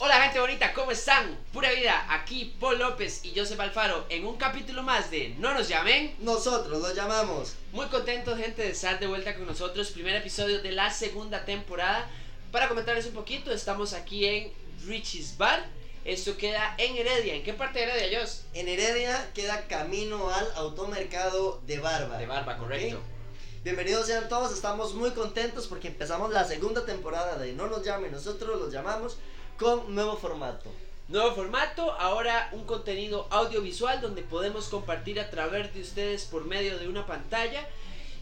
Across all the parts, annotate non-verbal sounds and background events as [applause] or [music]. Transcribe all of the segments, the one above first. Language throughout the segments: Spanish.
Hola gente bonita, ¿cómo están? Pura vida, aquí Paul López y Joseph Alfaro en un capítulo más de No nos llamen. Nosotros los llamamos. Muy contentos gente de estar de vuelta con nosotros, primer episodio de la segunda temporada. Para comentarles un poquito, estamos aquí en Richie's Bar. Esto queda en Heredia. ¿En qué parte de Heredia, Jos? En Heredia queda camino al automercado de Barba. De Barba, correcto. Bienvenidos sean todos, estamos muy contentos porque empezamos la segunda temporada de No nos llamen, nosotros los llamamos con nuevo formato. Nuevo formato, ahora un contenido audiovisual donde podemos compartir a través de ustedes por medio de una pantalla.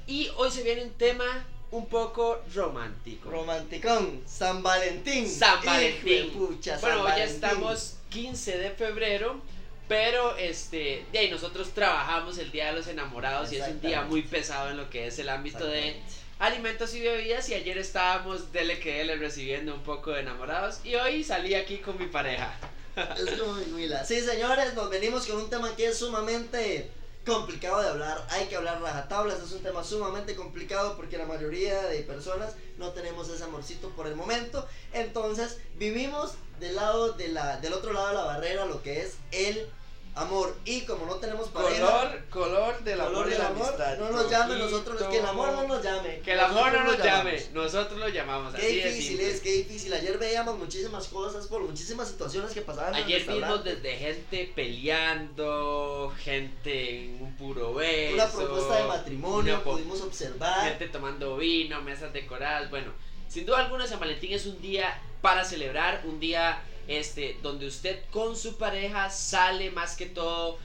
Y hoy se viene un tema un poco romántico. Romanticón, San Valentín. San Valentín. San bueno, hoy ya estamos 15 de febrero, pero este, de ahí nosotros trabajamos el Día de los Enamorados y es un día muy pesado en lo que es el ámbito de. Alimentos y bebidas y ayer estábamos dele que dele recibiendo un poco de enamorados y hoy salí aquí con mi pareja. Es como mi. Sí, señores, nos venimos con un tema que es sumamente complicado de hablar. Hay que hablar rajatablas. Es un tema sumamente complicado porque la mayoría de personas no tenemos ese amorcito por el momento. Entonces, vivimos del lado de la, del otro lado de la barrera, lo que es el amor. Y como no tenemos pareja, Color, color del color amor del amor, amistad. no nos llame nosotros, que el amor no nos llame. Que el amor no nos llame, llamamos. nosotros lo llamamos. Qué así difícil es, qué difícil. Ayer veíamos muchísimas cosas por muchísimas situaciones que pasaban en el Ayer vimos desde gente peleando, gente en un puro beso. Una propuesta de matrimonio, pudimos observar. gente tomando vino, mesas decoradas. Bueno, sin duda alguna San Valentín es un día para celebrar, un día este donde usted con su pareja sale más que todo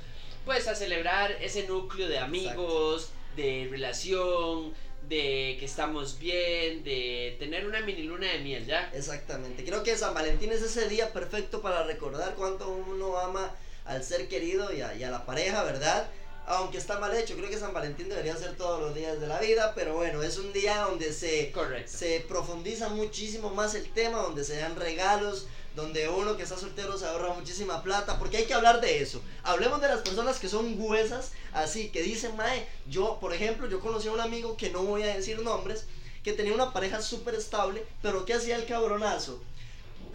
pues a celebrar ese núcleo de amigos, de relación, de que estamos bien, de tener una mini luna de miel, ¿ya? Exactamente. Creo que San Valentín es ese día perfecto para recordar cuánto uno ama al ser querido y a, y a la pareja, ¿verdad? Aunque está mal hecho, creo que San Valentín debería ser todos los días de la vida, pero bueno, es un día donde se, Correcto. se profundiza muchísimo más el tema, donde se dan regalos, donde uno que está soltero se ahorra muchísima plata, porque hay que hablar de eso. Hablemos de las personas que son gruesas, así que dicen, mae, yo, por ejemplo, yo conocí a un amigo que no voy a decir nombres, que tenía una pareja súper estable, pero ¿qué hacía el cabronazo?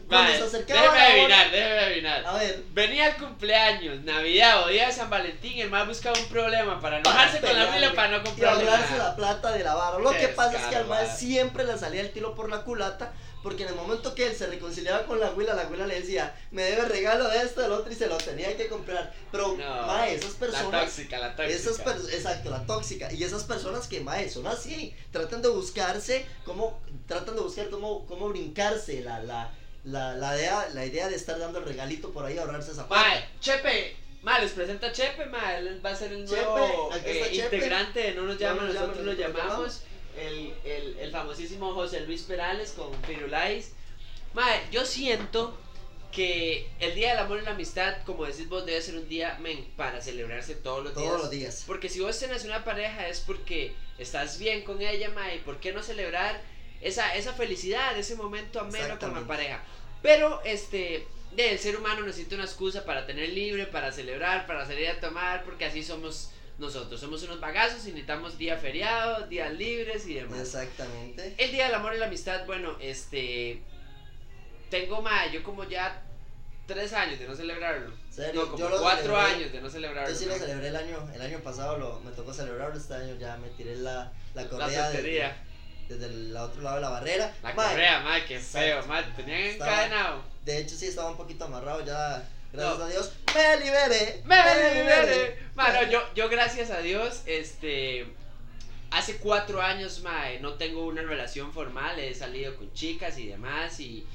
Cuando se acercaba déjeme hora- adivinar, déjeme adivinar. A ver, Venía el cumpleaños, Navidad o día de San Valentín, el más buscaba un problema para enojarse con la fila para no y comprarle ahorrarse nada. la plata de la barra. Lo que pasa es que al mae. siempre le salía el tiro por la culata, porque en el momento que él se reconciliaba con la abuela, la abuela le decía, me debe regalo de esto, del otro, y se lo tenía que comprar. Pero, No, mae, esas La personas... tóxica, la tóxica. Esas exacto, la tóxica. Y esas personas que, mae, son así. Tratan de buscarse, cómo, tratan de buscar cómo, cómo brincarse la, la, la, la, idea, la idea de estar dando el regalito por ahí, ahorrarse esa plata. Mae, Chepe, mae, les presenta a Chepe, mae, él va a ser el nuevo eh, integrante No nos llaman, nos llaman, nosotros lo nosotros lo llamamos. El, el, el famosísimo José Luis Perales con Firulais. Mae, yo siento que el Día del Amor y la Amistad, como decís vos, debe ser un día, men, para celebrarse todos los días. Todos los días. Porque si vos tenés una pareja es porque estás bien con ella, mae. ¿Por qué no celebrar esa, esa felicidad, ese momento ameno con la pareja? Pero, este, el ser humano necesita una excusa para tener libre, para celebrar, para salir a tomar, porque así somos nosotros. Somos unos bagazos y necesitamos día feriado, días libres y demás. Exactamente. El Día del Amor y la Amistad, bueno, este... Tengo, mae, yo como ya tres años de no celebrarlo. Serio, No, como yo lo cuatro celebré. años de no celebrarlo. Yo sí lo celebré el año, el año pasado, lo, me tocó celebrarlo, este año ya me tiré la, la La correa desde, desde el otro lado de la barrera. La correa, madre, qué feo, madre. Tenían Estaba- encadenado. De hecho sí estaba un poquito amarrado ya, gracias No. a Dios. Me liberé. ¡Me liberé! Mano, yo, yo gracias a Dios, este. Hace cuatro años, mae, no tengo una relación formal. He salido con chicas y demás y,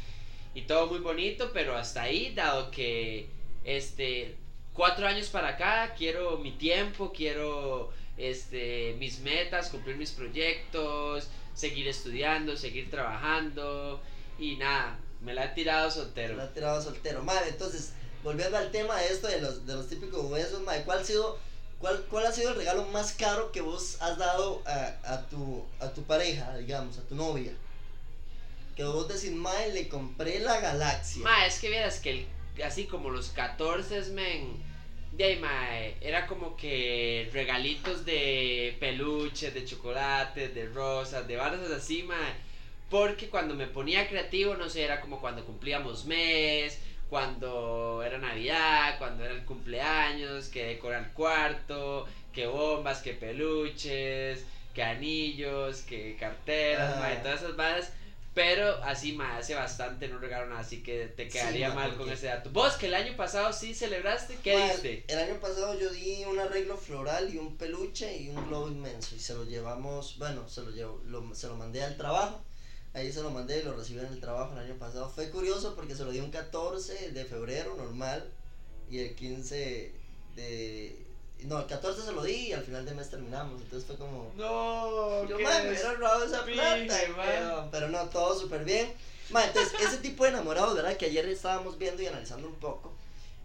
y todo muy bonito, pero hasta ahí, dado que, este. Cuatro años para acá, quiero mi tiempo, quiero este, mis metas, cumplir mis proyectos, seguir estudiando, seguir trabajando y nada, me la he tirado soltero. La ha tirado soltero. Madre, entonces, volviendo al tema de esto de los, de los típicos besos, madre, ¿cuál ha sido, cuál, cuál ha sido el regalo más caro que vos has dado a, a tu, a tu pareja, digamos, a tu novia? Que vos decís, madre, le compré la galaxia. Ma, es que vieras que el- así como los 14 men, de ahí, mae, era como que regalitos de peluches, de chocolates, de rosas, de barras así, mae. Porque cuando me ponía creativo, no sé, era como cuando cumplíamos mes, cuando era Navidad, cuando era el cumpleaños, que decorar el cuarto, que bombas, que peluches, que anillos, que carteras, mae, todas esas varas. Pero así, mae, hace bastante no regalo nada, así que te quedaría mal con ese dato. Vos, que el año pasado sí celebraste, ¿qué diste? El año pasado yo di un arreglo floral y un peluche y un globo inmenso y se lo llevamos, bueno, se lo, llevo, lo- se lo mandé al trabajo. Ahí se lo mandé y lo recibí en el trabajo el año pasado. Fue curioso porque se lo di un 14 de febrero normal y el 15 de... No, el 14 se lo di y al final de mes terminamos. Entonces fue como... No, Yo, qué man, me hubiera robado esa plata. man. Pero, pero no, todo súper bien. Ma, entonces, ese tipo de enamorados, ¿verdad? Que ayer estábamos viendo y analizando un poco.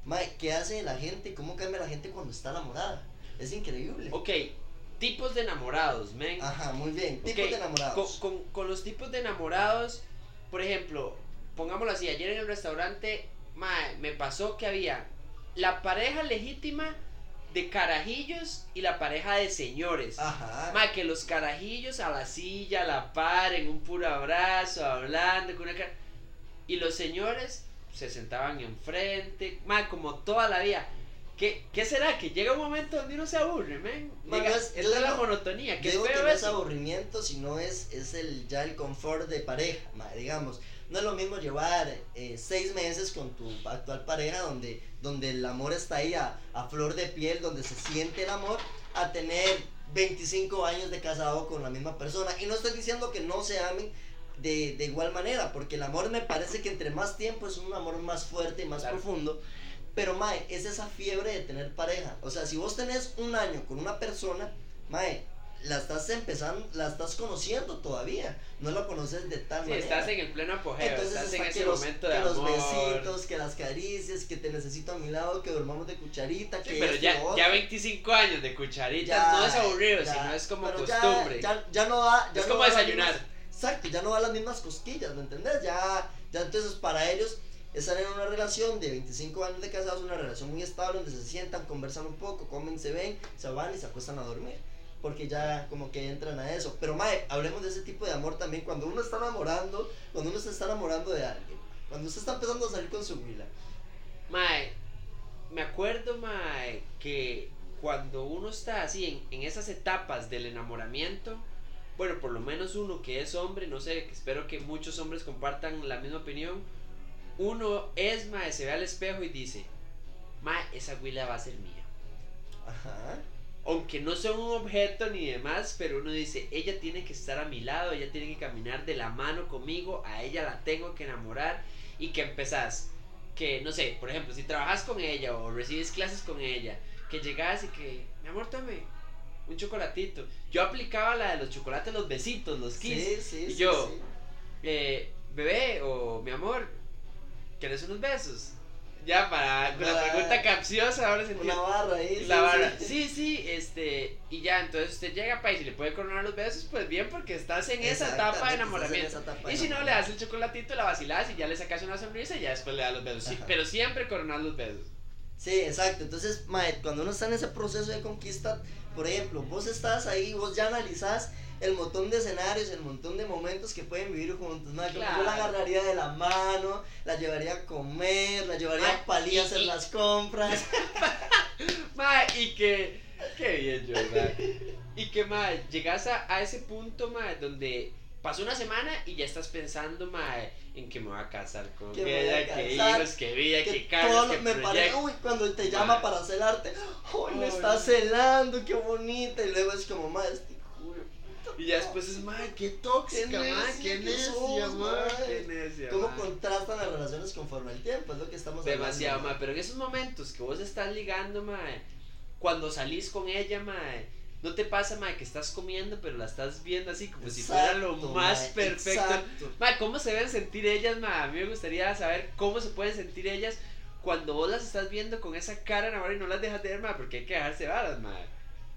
Ma, ¿qué hace la gente? ¿Cómo cambia la gente cuando está enamorada? Es increíble. Ok, tipos de enamorados, men. Ajá, muy bien. Tipos Ok, de enamorados. Con, con- con los tipos de enamorados, por ejemplo, pongámoslo así, ayer en el restaurante, mae, me pasó que había la pareja legítima de carajillos y la pareja de señores. Ajá. Mae, que los carajillos a la silla, a la par, en un puro abrazo, hablando con una cara. Y los señores se sentaban enfrente, mae, como toda la vida. ¿Qué, ¿Qué será? Que llega un momento donde uno se aburre, men. Llega- yo es- la digo- monotonía. ¿Qué Digo que no es aburrimiento, sino es, es el, ya el confort de pareja, ma, digamos. No es lo mismo llevar eh, seis meses con tu actual pareja donde, donde el amor está ahí a, a flor de piel, donde se siente el amor, a tener 25 años de casado con la misma persona. Y no estoy diciendo que no se amen de, de igual manera, porque el amor me parece que entre más tiempo es un amor más fuerte y más Claro. profundo. Pero, Mae, es esa fiebre de tener pareja. O sea, si vos tenés un año con una persona, Mae, la estás empezando, la estás conociendo todavía. No la conoces de tal Sí, manera. estás en el pleno apogeo, Entonces estás en ese que los, momento que de los amor. besitos, que las caricias, que te necesito a mi lado, que dormamos de cucharita, Sí, que pero ya, ya 25 años de cucharitas Ya, no es aburrido, ya, sino es como costumbre. Ya, ya no da. ya es no como desayunar. mismas- exacto, ya no da las mismas cosquillas, ¿me entendés? Ya, ya entonces para ellos estar en una relación de 25 años de casados, una relación muy estable, donde se sientan, conversan un poco, comen, se ven, se van y se acuestan a dormir. Porque ya como que entran a eso. Pero Mae, hablemos de ese tipo de amor también. Cuando uno está enamorando, cuando uno se está enamorando de alguien. Cuando usted está empezando a salir con su huila. Mae, me acuerdo, mae, que cuando uno está así en, en esas etapas del enamoramiento, bueno, por lo menos uno que es hombre, no sé, espero que muchos hombres compartan la misma opinión, uno es, mae, se ve al espejo y dice, mae, esa huila va a ser mía. Ajá. aunque no sea un objeto ni demás, pero uno dice, ella tiene que estar a mi lado, ella tiene que caminar de la mano conmigo, a ella la tengo que enamorar y que empezás, que no sé, por ejemplo, si trabajas con ella o recibes clases con ella, que llegas y que, mi amor, tome un chocolatito. Yo aplicaba la de los chocolates, los besitos, los kiss. Sí, sí, Y sí, yo, sí. Eh, bebé o mi amor, ¿quieres unos besos? Ya, para con la Una- pregunta capciosa, ahora se Una barra ahí. la sí, barra. sí. Sí, sí, este, y ya, entonces usted llega pa y si le puede coronar los besos, pues bien, porque estás en esa etapa de enamoramiento. estás en esa etapa de Y si no, le das el chocolatito, la vacilás y ya le sacas una sonrisa y ya después le das los besos. Sí, pero siempre coronar los besos. Sí, exacto. Entonces, mae, cuando uno está en ese proceso de conquista, por ejemplo, vos estás ahí, vos ya analizás el montón de escenarios, el montón de momentos que pueden vivir juntos. mae, Claro. Yo la agarraría de la mano, la llevaría a comer, la llevaría Mae, a Palí a hacer y- las compras. [laughs] Mae, y que, qué bien, Jordan. Y que, mae, llegas a, a ese punto, mae, donde pasó una semana y ya estás pensando, mae, en que me voy a casar con Que ella, que hijos, que vida, que todo que me parece, uy, cuando te llama Mae. para celarte, uy, me está celando, qué bonita. Y luego es como, mae, este Y ya después es, mae, qué tóxica, Qué mae, necia qué mae, qué necia, ¿Cómo mae. contrastan las relaciones conforme al tiempo? Es lo que estamos Demasiado, hablando. mae, pero en esos momentos que vos estás ligando, mae, cuando salís con ella, mae, no te pasa, mae, que estás comiendo, pero la estás viendo así como si fuera lo más mae, perfecto. exacto. Mae, ¿cómo se deben sentir ellas, mae? A mí me gustaría saber cómo se pueden sentir ellas cuando vos las estás viendo con esa cara enamorada y no las dejas de ver, mae, porque hay que dejarse varas, mae.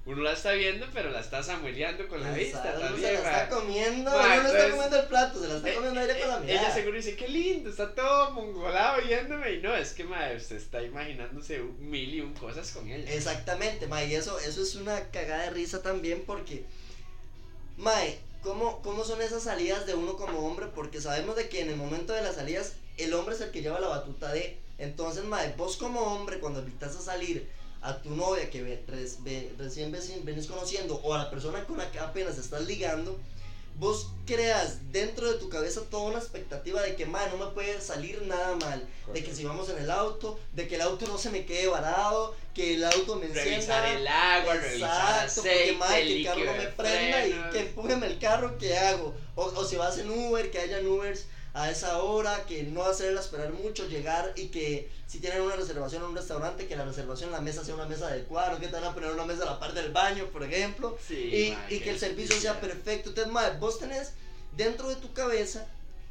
Uno la está viendo, pero la está samueleando con la vista también, se la está comiendo, Mae, no le está comiendo el plato, se la está Eh, comiendo aire con la Eh, mirada. Ella seguro dice, qué lindo, está todo mongolado viéndome. Y no, es que madre, usted está imaginándose mil y un cosas con ella. Exactamente, Mae, y eso, eso es una cagada de risa también porque, Mae, ¿cómo, ¿cómo son esas salidas de uno como hombre? Porque sabemos de que en el momento de las salidas, el hombre es el que lleva la batuta de. Entonces, mae, vos como hombre, cuando invitas a salir a tu novia que ve- ve- recién ves- venís conociendo o a la persona con la que apenas estás ligando, vos creas dentro de tu cabeza toda una expectativa de que, mae, no me puede salir nada mal. De que si vamos en el auto, de que el auto no se me quede varado, que el auto me encienda. Revisar el agua, revisar Exacto, aceite, porque madre, que el carro no me prenda y que empújeme el carro, ¿qué hago? O, o si vas en Uber, que hayan Ubers a esa hora, que no hacerla esperar mucho, llegar y que si tienen una reservación en un restaurante, que la reservación en la mesa sea una mesa adecuada, no que te van a poner una mesa a la par del baño, por ejemplo, Sí, y, y que el servicio sea perfecto. Entonces, madre, vos tenés dentro de tu cabeza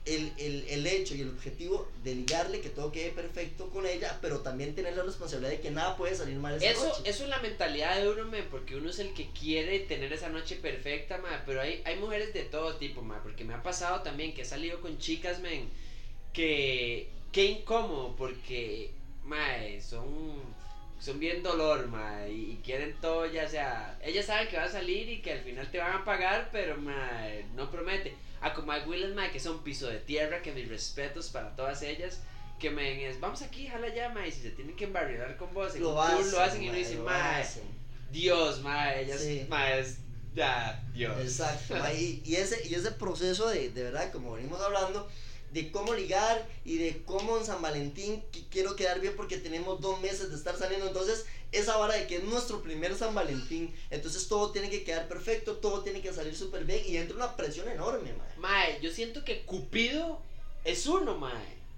el, el, el hecho y el objetivo de ligarle, que todo quede perfecto con ella, pero también tener la responsabilidad de que nada puede salir mal esa Eso, noche. eso es la mentalidad de uno, man, porque uno es el que quiere tener esa noche perfecta, man, pero hay, hay mujeres de todo tipo, man, porque me ha pasado también que he salido con chicas, man, que, qué incómodo, porque, son, son bien dolor, man, y, quieren todo, ya sea, ellas saben que va a salir y que al final te van a pagar, pero, man, no promete. A como Willis, man, que son piso de tierra, que mis respetos para todas ellas, que me es, vamos aquí, jala ya, ma, y si se tienen que embarrilar con vos, en un tour lo hacen y uno mae, dice, lo ma, hacen. Dios, ma, ellas, Sí. ma, es, ya, Dios. Exacto, [laughs] y, y ese, y ese proceso de, de verdad, como venimos hablando, de cómo ligar y de cómo en San Valentín qui- quiero quedar bien porque tenemos dos meses de estar saliendo. Entonces, esa vara de que es nuestro primer San Valentín, entonces todo tiene que quedar perfecto, todo tiene que salir súper bien y entra una presión enorme, mae. Ma, yo siento que Cupido es uno, ma.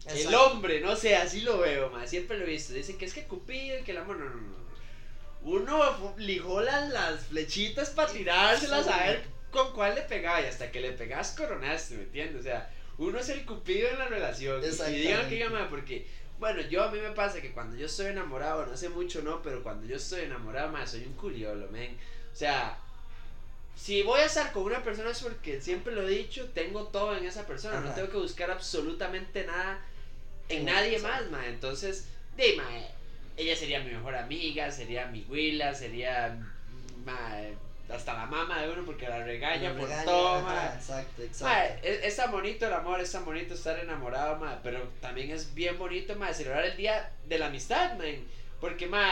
El hombre, no sé, así lo veo, ma, siempre lo he visto. Dicen que es que Cupido y que el amor, no, no, no. no. Uno lijó las, las flechitas para tirárselas a ver con cuál le pegaba y hasta que le pegas coronaste, ¿me entiendes? O sea, uno es el cupido en la relación. Y digan que Exactamente. digan, "Ma, porque, bueno, yo a mí me pasa que cuando yo estoy enamorado, no sé mucho, no, pero cuando yo estoy enamorado, más soy un curiolo, men. O sea, si voy a estar con una persona es porque siempre lo he dicho, tengo todo en esa persona, no tengo que buscar absolutamente nada en nadie más, ma. Entonces, de ma, ella sería mi mejor amiga, sería mi huila, sería ma, hasta la mamá de uno porque la regaña por regaña, todo, ajá, ma. Exacto, Ma, exacto. es, es tan bonito el amor, es tan bonito estar enamorado, ma, pero también es bien bonito, ma, celebrar el día de la amistad, man. Porque, ma,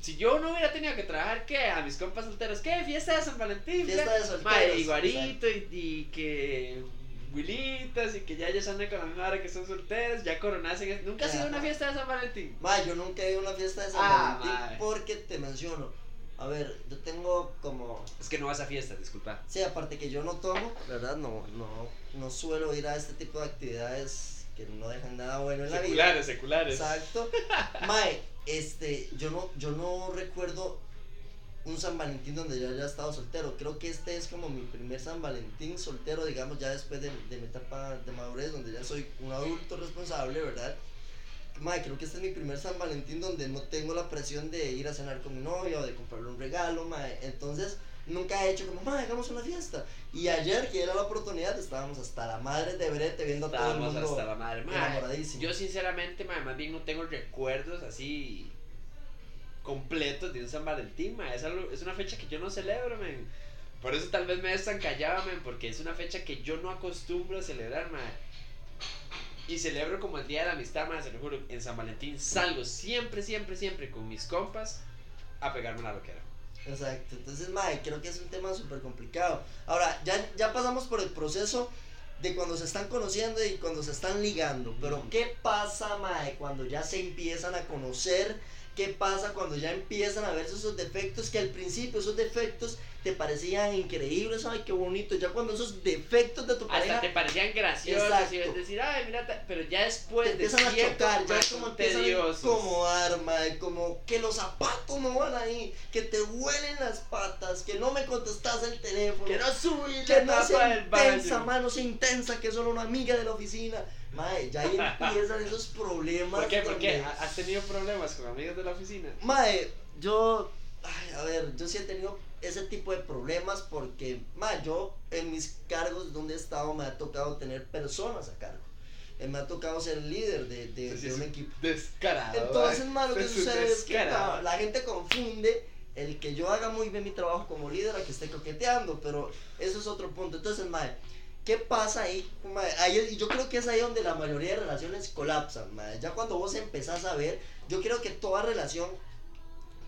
si yo no hubiera tenido que trabajar, ¿qué? A mis compas solteros, ¿qué? Fiesta de San Valentín, Fiesta de solteros. Ma, y guarito, y, y que y que ya ellos andan con la misma hora que son solteros, ya coronasen. ¿Nunca ha sido una fiesta de San Valentín? Ma, yo nunca he ido a una fiesta de San Ah, Valentín porque te menciono. A ver, yo tengo como Es que no vas a fiestas, disculpa. Sí, aparte que yo no tomo, ¿verdad? No, no, no suelo ir a este tipo de actividades que no dejan nada bueno en la vida. Seculares, seculares. Exacto. [laughs] Mae, este, yo no, yo no recuerdo un San Valentín donde yo haya estado soltero. Creo que este es como mi primer San Valentín soltero, digamos, ya después de, de mi etapa de madurez, donde ya soy un adulto responsable, ¿verdad? Mae, creo que este es mi primer San Valentín donde no tengo la presión de ir a cenar con mi novia o de comprarle un regalo, mae. Entonces, nunca he hecho como, mae, hagamos una fiesta. Y ayer, que era la oportunidad, estábamos hasta la madre de brete viendo a todo el Estábamos mundo hasta la madre. Ma, enamoradísimo. yo sinceramente, ma, más bien no tengo recuerdos así completos de un San Valentín, ma. Es, algo- es una fecha que yo no celebro, men. Por eso tal vez me callado, men, porque es una fecha que yo no acostumbro a celebrar, ma. Y celebro como el Día de la Amistad, ma, se lo juro. En San Valentín salgo siempre, siempre, siempre con mis compas a pegarme la roquera. Exacto, entonces, mae, creo que es un tema súper complicado. Ahora, ya, ya pasamos por el proceso de cuando se están conociendo y cuando se están ligando, pero. ¿qué pasa, mae, cuando ya se empiezan a conocer? ¿Qué pasa cuando ya empiezan a verse esos defectos que al principio esos defectos te parecían increíbles? Ay, qué bonito, ya cuando esos defectos de tu Hasta pareja te parecían graciosos Exacto. y es decir, ay, mira, pero ya te después de empiezan a chocar, ya es como empiezan a tediosos. incomodar, mae, como que los zapatos no van ahí, que te huelen las patas, que no me contestas el teléfono, Que no subí la que no tapa del intensa, baño. sea intensa, que es solo una amiga de la oficina. Mae, ya ahí empiezan esos problemas. ¿Por qué? ¿Por qué? donde- ¿Ha- ¿Has tenido problemas con amigos de la oficina? Mae, yo, ay, a ver, yo sí he tenido ese tipo de problemas porque, mae, yo en mis cargos donde he estado me ha tocado tener personas a cargo. Eh, me ha tocado ser líder de, de, de un equipo. Descarado. Entonces, mae, lo que [laughs] sucede es que la, la gente confunde el que yo haga muy bien mi trabajo como líder a que esté coqueteando, pero eso es otro punto. Entonces, mae, ¿qué pasa ahí? Mae, ahí yo creo que es ahí donde la mayoría de relaciones colapsan, mae. Ya cuando vos empezás a ver, yo creo que toda relación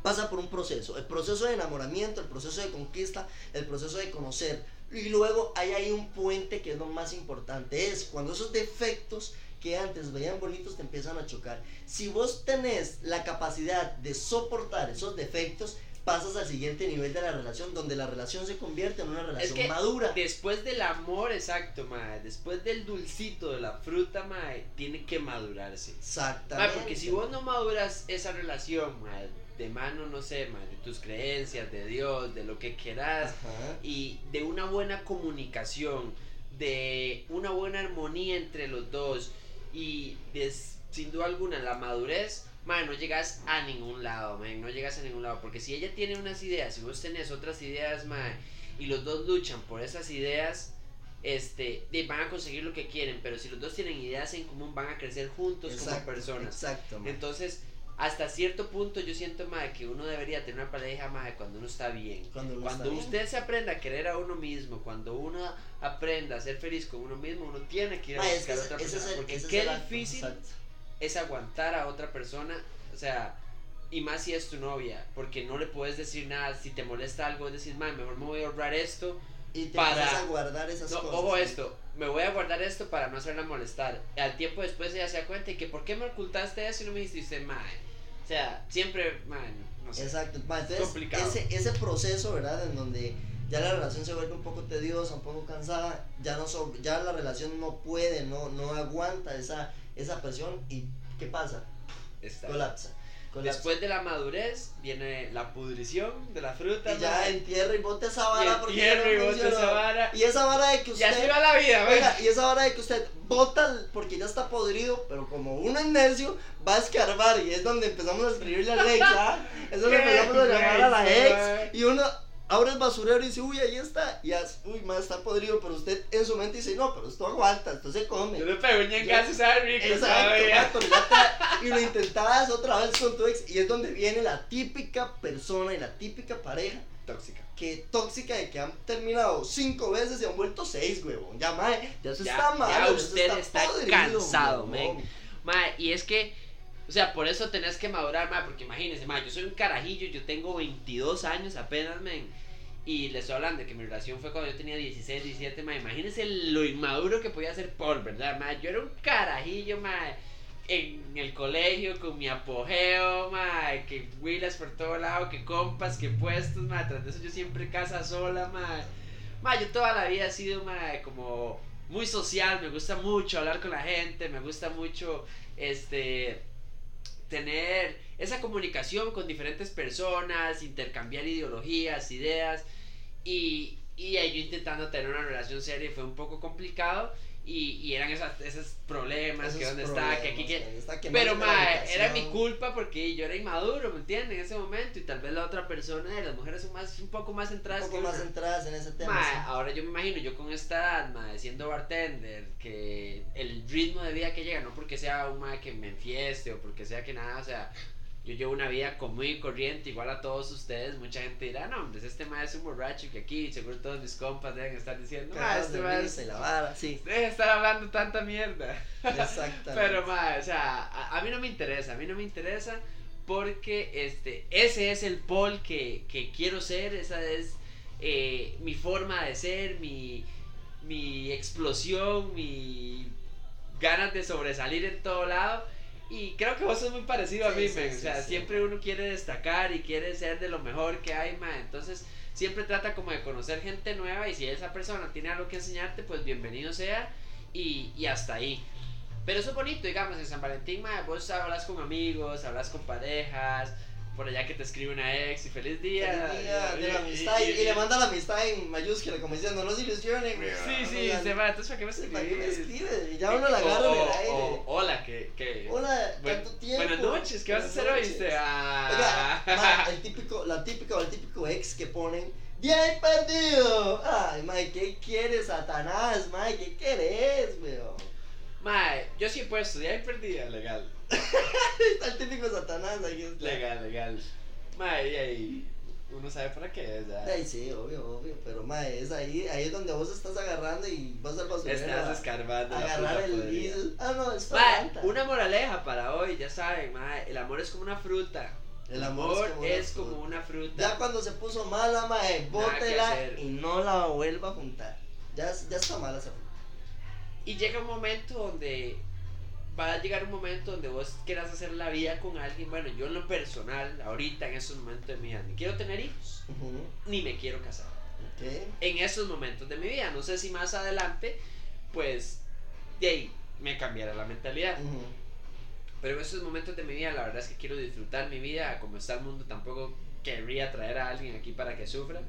pasa por un proceso, el proceso de enamoramiento, el proceso de conquista, el proceso de conocer. Y luego hay ahí un puente que es lo más importante, es cuando esos defectos que antes veían bonitos te empiezan a chocar. Si vos tenés la capacidad de soportar esos defectos, pasas al siguiente nivel de la relación, donde la relación se convierte en una relación es que madura. Después del amor, exacto, mae. Después del dulcito de la fruta, mae, tiene que madurarse. Exactamente. Mae, porque si vos no maduras esa relación, mae, de mano, no sé, mae, de tus creencias, de Dios, de lo que quieras, Ajá. y de una buena comunicación, de una buena armonía entre los dos, y de, sin duda alguna la madurez, man, no llegas a ningún lado, man, no llegas a ningún lado, porque si ella tiene unas ideas, si vos tenés otras ideas, man, y los dos luchan por esas ideas, este, de- van a conseguir lo que quieren, pero si los dos tienen ideas en común, van a crecer juntos como Exacto, personas. Exacto. man. Entonces, hasta cierto punto yo siento, madre, que uno debería tener una pareja, madre, cuando uno está bien. Cuando, uno Cuando está bien. usted se aprenda a querer a uno mismo, cuando uno aprenda a ser feliz con uno mismo, uno tiene que ir a Ma, es buscar a otra ese es persona. el- porque es qué acto, difícil exacto. es aguantar a otra persona, o sea, y más si es tu novia, porque no le puedes decir nada, si te molesta algo, es decir, man, mejor me voy a ahorrar esto. Y te para- empiezas a guardar esas No, cosas. ojo ¿sí? esto, me voy a guardar esto para no hacerla molestar. Al tiempo después ella se da cuenta y que, ¿por qué me ocultaste eso y no me dijiste, man? O sea, siempre, man, no sé. Exacto. Ma, entonces, complicado. ese, ese proceso, ¿verdad? En donde ya la relación se vuelve un poco tediosa, un poco cansada, ya no so- ya la relación no puede, no, no aguanta esa, esa presión y ¿qué pasa? Está. Colapsa. Después de la madurez viene la pudrición de la fruta. y ya man. entierra y bota esa Y vara porque ya entierro y funcionó. esa vara. Y esa vara de que Y usted así va la vida. Oiga, y esa hora de que usted bota porque ya está podrido, pero como uno es necio, va a escarbar y es donde empezamos a escribirle a Alex, [laughs] ¿ah? Es donde empezamos a llamar a la ex y uno abre el basurero y dice, uy, ahí está, y as- uy, más está podrido, pero usted en su mente dice, no, pero esto aguanta, esto se come. Yo le pego un ñengazo, sabe rico, Exacto, y lo intentabas otra vez con tu ex y es donde viene la típica persona y la típica pareja Tóxica. que tóxica de que han terminado cinco veces y han vuelto seis, huevón. Ya, mae, ya Ya- está mal. ya usted está cansado, huevón. men. Ma, y es que, o sea, por eso tenés que madurar, ma, porque imagínense, ma, yo soy un carajillo, yo tengo 22 años apenas, men. Y les estoy hablando de que mi relación fue cuando yo tenía 16, 17, ma. Imagínense lo inmaduro que podía ser por, ¿verdad, ma? Yo era un carajillo, ma. En el colegio con mi apogeo, ma, que huilas por todo lado, que compas, que puestos, ma, tras de eso yo siempre casa sola, ma. Ma, yo toda la vida he sido, ma, como muy social, me gusta mucho hablar con la gente, me gusta mucho, este, tener esa comunicación con diferentes personas, intercambiar ideologías, ideas, y, y intentando tener una relación seria fue un poco complicado, y, y eran esas, esos problemas, Esos que dónde está, que aquí, que... está, Pero, no tiene la ma, era mi culpa porque yo era inmaduro, ¿me entiendes? En ese momento, y tal vez la otra persona, de las mujeres son más, un poco más Un centradas poco que más uno. centradas en ese tema. Ma, sí. ahora yo me imagino, yo con esta edad, ma, siendo bartender, que el ritmo de vida que llega, no porque sea un que me enfieste o porque sea que nada, o sea, yo llevo una vida común y corriente, igual a todos ustedes. Mucha gente dirá, no, hombre, este ma es un borracho que aquí, seguro todos mis compas deben estar diciendo, ma, Cagados este ma es- la vara, sí. deja de estar hablando tanta mierda. Exactamente. [laughs] Pero, ma, o sea, a, a mí no me interesa, a mí no me interesa porque este, ese es el Paul que, que quiero ser, esa es eh, mi forma de ser, mi, mi explosión, mi ganas de sobresalir en todo lado. Y creo que vos sos muy parecido a mí, sí, men. sí, o sea, siempre uno quiere destacar y quiere ser de lo mejor que hay, ma. Entonces, siempre trata como de conocer gente nueva y si esa persona tiene algo que enseñarte, pues bienvenido sea y, y hasta ahí. Pero eso es bonito, digamos, en San Valentín, ma, vos hablas con amigos, hablas con parejas, por allá que te escribe una ex y feliz día. Feliz día de la Y- amistad y, y le manda la amistad en mayúscula como diciendo no se ilusionen Sí, sí, se va, entonces ¿para qué me ¿para qué me escribís? escribe? y ya uno la agarra en el O- aire o- hola, que, que... hola Buen- tanto tiempo buenas noches, ¿qué vas a hacer Buenas hoy? noches. Este, ah. Oiga, ma, el típico, la típica o el típico ex que ponen ¡Bien perdido! Ay, mae, ¿qué quieres, Satanás? Mae, ¿qué querés, weón? Mae, yo sí he puesto, ya he perdido, legal. Está el típico Satanás ahí. está. Legal, legal. Mae, y ahí. uno sabe para qué es, ya. Ay, sí, obvio, obvio. Pero, mae, es ahí, ahí es donde vos estás agarrando y vas al basurero. Estás a- escarbando. a agarrar el diesel. Ah, no, es Mae, una moraleja para hoy, ya saben, mae, el amor es como una fruta. El amor amor, es como una es fruta. como una fruta. Ya cuando se puso mala, mae, bótela y no la vuelva a juntar. Ya, ya está mala esa fruta. Y llega un momento donde va a llegar un momento donde vos quieras hacer la vida con alguien. Bueno, yo en lo personal, ahorita en estos momentos de mi vida, ni quiero tener hijos, ni me quiero casar. En esos momentos de mi vida, no sé si más adelante, pues, de ahí me cambiará la mentalidad. Pero en esos momentos de mi vida, la verdad es que quiero disfrutar mi vida. Como está el mundo, tampoco querría traer a alguien aquí para que sufra.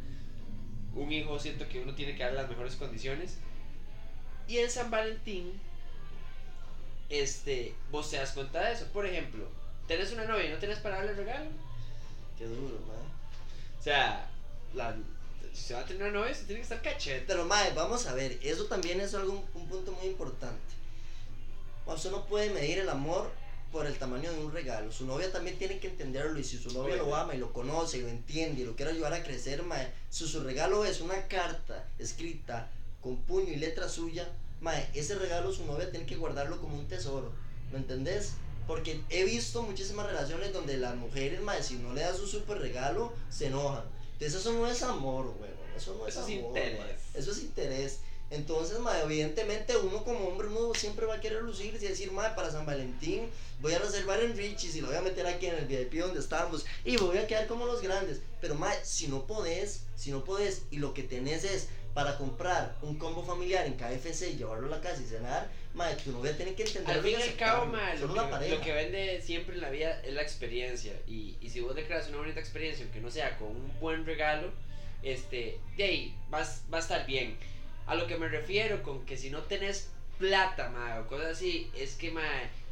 Un hijo, siento que uno tiene que darle las mejores condiciones. Y en San Valentín, este, vos te das cuenta de eso. Por ejemplo, tenés una novia y no tenés para darle regalo. Qué duro, mae. O sea, la, si se va a tener una novia, se tiene que estar cachete. Pero, mae, vamos a ver, eso también es algo, un punto muy importante. Usted no puede medir el amor por el tamaño de un regalo. Su novia también tiene que entenderlo y si su novia lo ama y lo conoce y lo entiende y lo quiere ayudar a crecer, mae, si su regalo es una carta escrita con puño y letra suya, mae, ese regalo su novia tiene que guardarlo como un tesoro. ¿Me entendés? Porque he visto muchísimas relaciones donde las mujeres, mae, si no le das un super regalo, se enojan. Entonces eso no es amor. Eso no Eso es es amor. interés. Eso es interés. Entonces, mae, evidentemente uno como hombre uno siempre va a querer lucirse y decir, mae, para San Valentín voy a reservar en Richie's y lo voy a meter aquí en el VIP donde estamos y voy a quedar como los grandes. Pero, mae, si no podés, si no podés y lo que tenés es para comprar un combo familiar en KFC y llevarlo a la casa y cenar, mae, tu novia tiene que entender Al fin y al cabo, ma, lo, que, lo que vende siempre en la vida es la experiencia. Y, y si vos le creas una bonita experiencia, aunque no sea con un buen regalo, este, de ahí vas, va a estar bien. A lo que me refiero con que si no tenés plata, ma, o cosas así, es que, ma,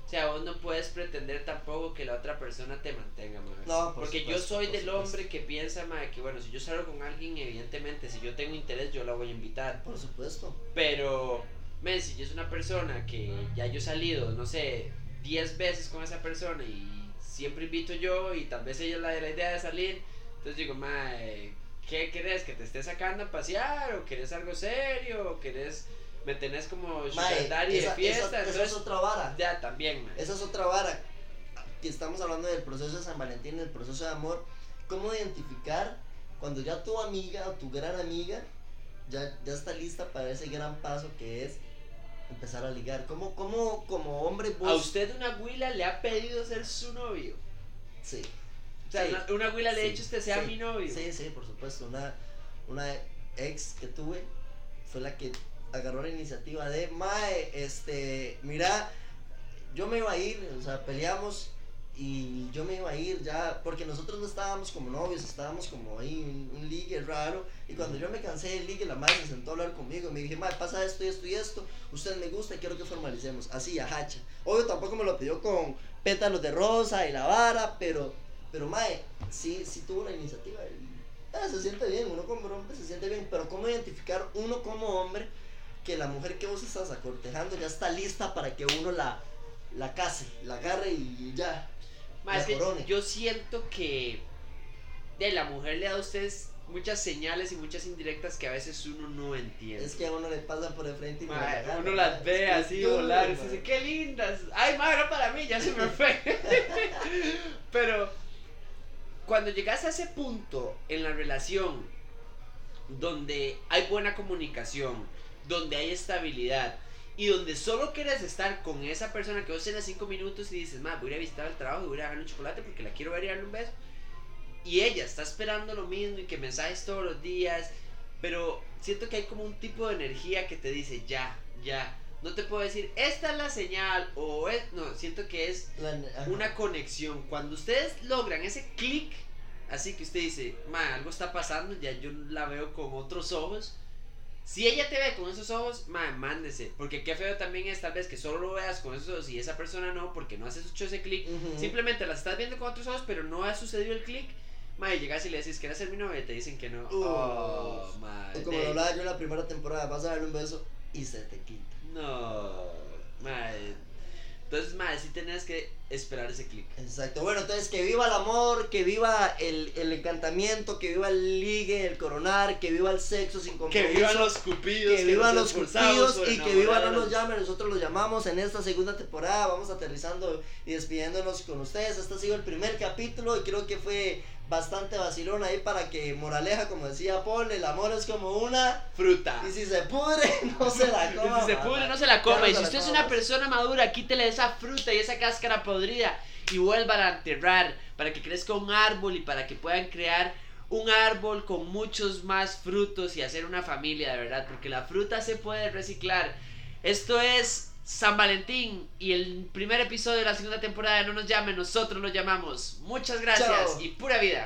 o sea, vos no puedes pretender tampoco que la otra persona te mantenga, ma. No, por Porque yo supuesto, soy por del supuesto. hombre que piensa, ma, que bueno, si yo salgo con alguien, evidentemente, si yo tengo interés, yo la voy a invitar. Por supuesto. Pero, men, si yo es una persona que ya yo he salido, no sé, 10 veces con esa persona y siempre invito yo y tal vez ella la la idea de salir, entonces digo, mae, ¿qué querés? ¿Que te estés sacando a pasear? ¿O querés algo serio? ¿O querés, me tenés como sugar de esa, fiesta? esa- esa entonces, es otra vara. ya también, mae. Esa es otra vara. Que estamos hablando del proceso de San Valentín, del proceso de amor. ¿Cómo identificar cuando ya tu amiga o tu gran amiga ya, ya está lista para ese gran paso que es empezar a ligar? ¿Cómo, cómo como hombre vos... ¿A usted una huila le ha pedido ser su novio? Sí. O sea, Sí. una, huila le Sí, dicho usted sea mi novio. Sí, sí, por supuesto. Una, una ex que tuve fue la que agarró la iniciativa de, Mae, este, mira, yo me iba a ir, o sea, peleamos y yo me iba a ir ya, porque nosotros no estábamos como novios, estábamos como ahí, un, un ligue raro. Y cuando yo me cansé del ligue, la madre se sentó a hablar conmigo y me dije, Mae, pasa esto y esto y esto, usted me gusta y quiero que formalicemos. Así, a hacha. Obvio, tampoco me lo pidió con pétalos de rosa y la vara, pero, pero Mae, sí, sí tuvo la iniciativa. y, ah, se siente bien, uno como hombre se siente bien, pero ¿cómo identificar uno como hombre que la mujer que vos estás acortejando ya está lista para que uno la, la case, la agarre y ya? Ma, es que corone. yo siento que de la mujer le da a ustedes muchas señales y muchas indirectas que a veces uno no entiende. Es que a uno le pasa por el frente y uno las ve así volar y dice, qué lindas. Ay, ma, era para mí, ya se me fue. [laughs] Pero cuando llegas a ese punto en la relación donde hay buena comunicación, donde hay estabilidad y donde solo quieres estar con esa persona que vos tenés cinco minutos y dices, ma, voy a ir a visitar el trabajo y voy a dejarle un chocolate porque la quiero ver y darle un beso. Y ella está esperando lo mismo y que mensajes todos los días, pero siento que hay como un tipo de energía que te dice, ya, ya. No te puedo decir, esta es la señal o es... No, siento que es La- una conexión. Cuando ustedes logran ese clic, así que usted dice, ma, algo está pasando, ya yo la veo con otros ojos. Si ella te ve con esos ojos, ma, mándese. Porque qué feo también es tal vez que solo lo veas con esos ojos y esa persona no, porque no has hecho ese clic. Simplemente las estás viendo con otros ojos, pero no ha sucedido el clic. Ma, y llegas y le decís, ¿quieres ser mi novia? Y te dicen que no. Oh, ma, O como lo hablaba yo en la primera temporada, vas a darle un beso y se te quita. No, madre. Entonces, madre, sí tenés que esperar ese clic. Exacto. Bueno, entonces que viva el amor, que viva el, el encantamiento, que viva el ligue, el coronar, que viva el sexo sin compromiso. Que vivan los cupidos. que vivan los cupidos y que viva no nos los- llame, nosotros los llamamos en esta segunda temporada, vamos aterrizando y despidiéndonos con ustedes, este ha sido el primer capítulo y creo que fue bastante vacilón ahí para que moraleja, como decía Paul, el amor es como una Fruta. y si se pudre [laughs] no se la [laughs] Y coma. si se pudre, no se la coma. Y si usted es una persona madura, quítele esa fruta y esa cáscara podrida y vuelva a enterrar para que crezca un árbol y para que puedan crear un árbol con muchos más frutos y hacer una familia de verdad, porque la fruta se puede reciclar. Esto es San Valentín y el primer episodio de la segunda temporada de No nos llame, nosotros lo llamamos. Muchas gracias Chao. y pura vida.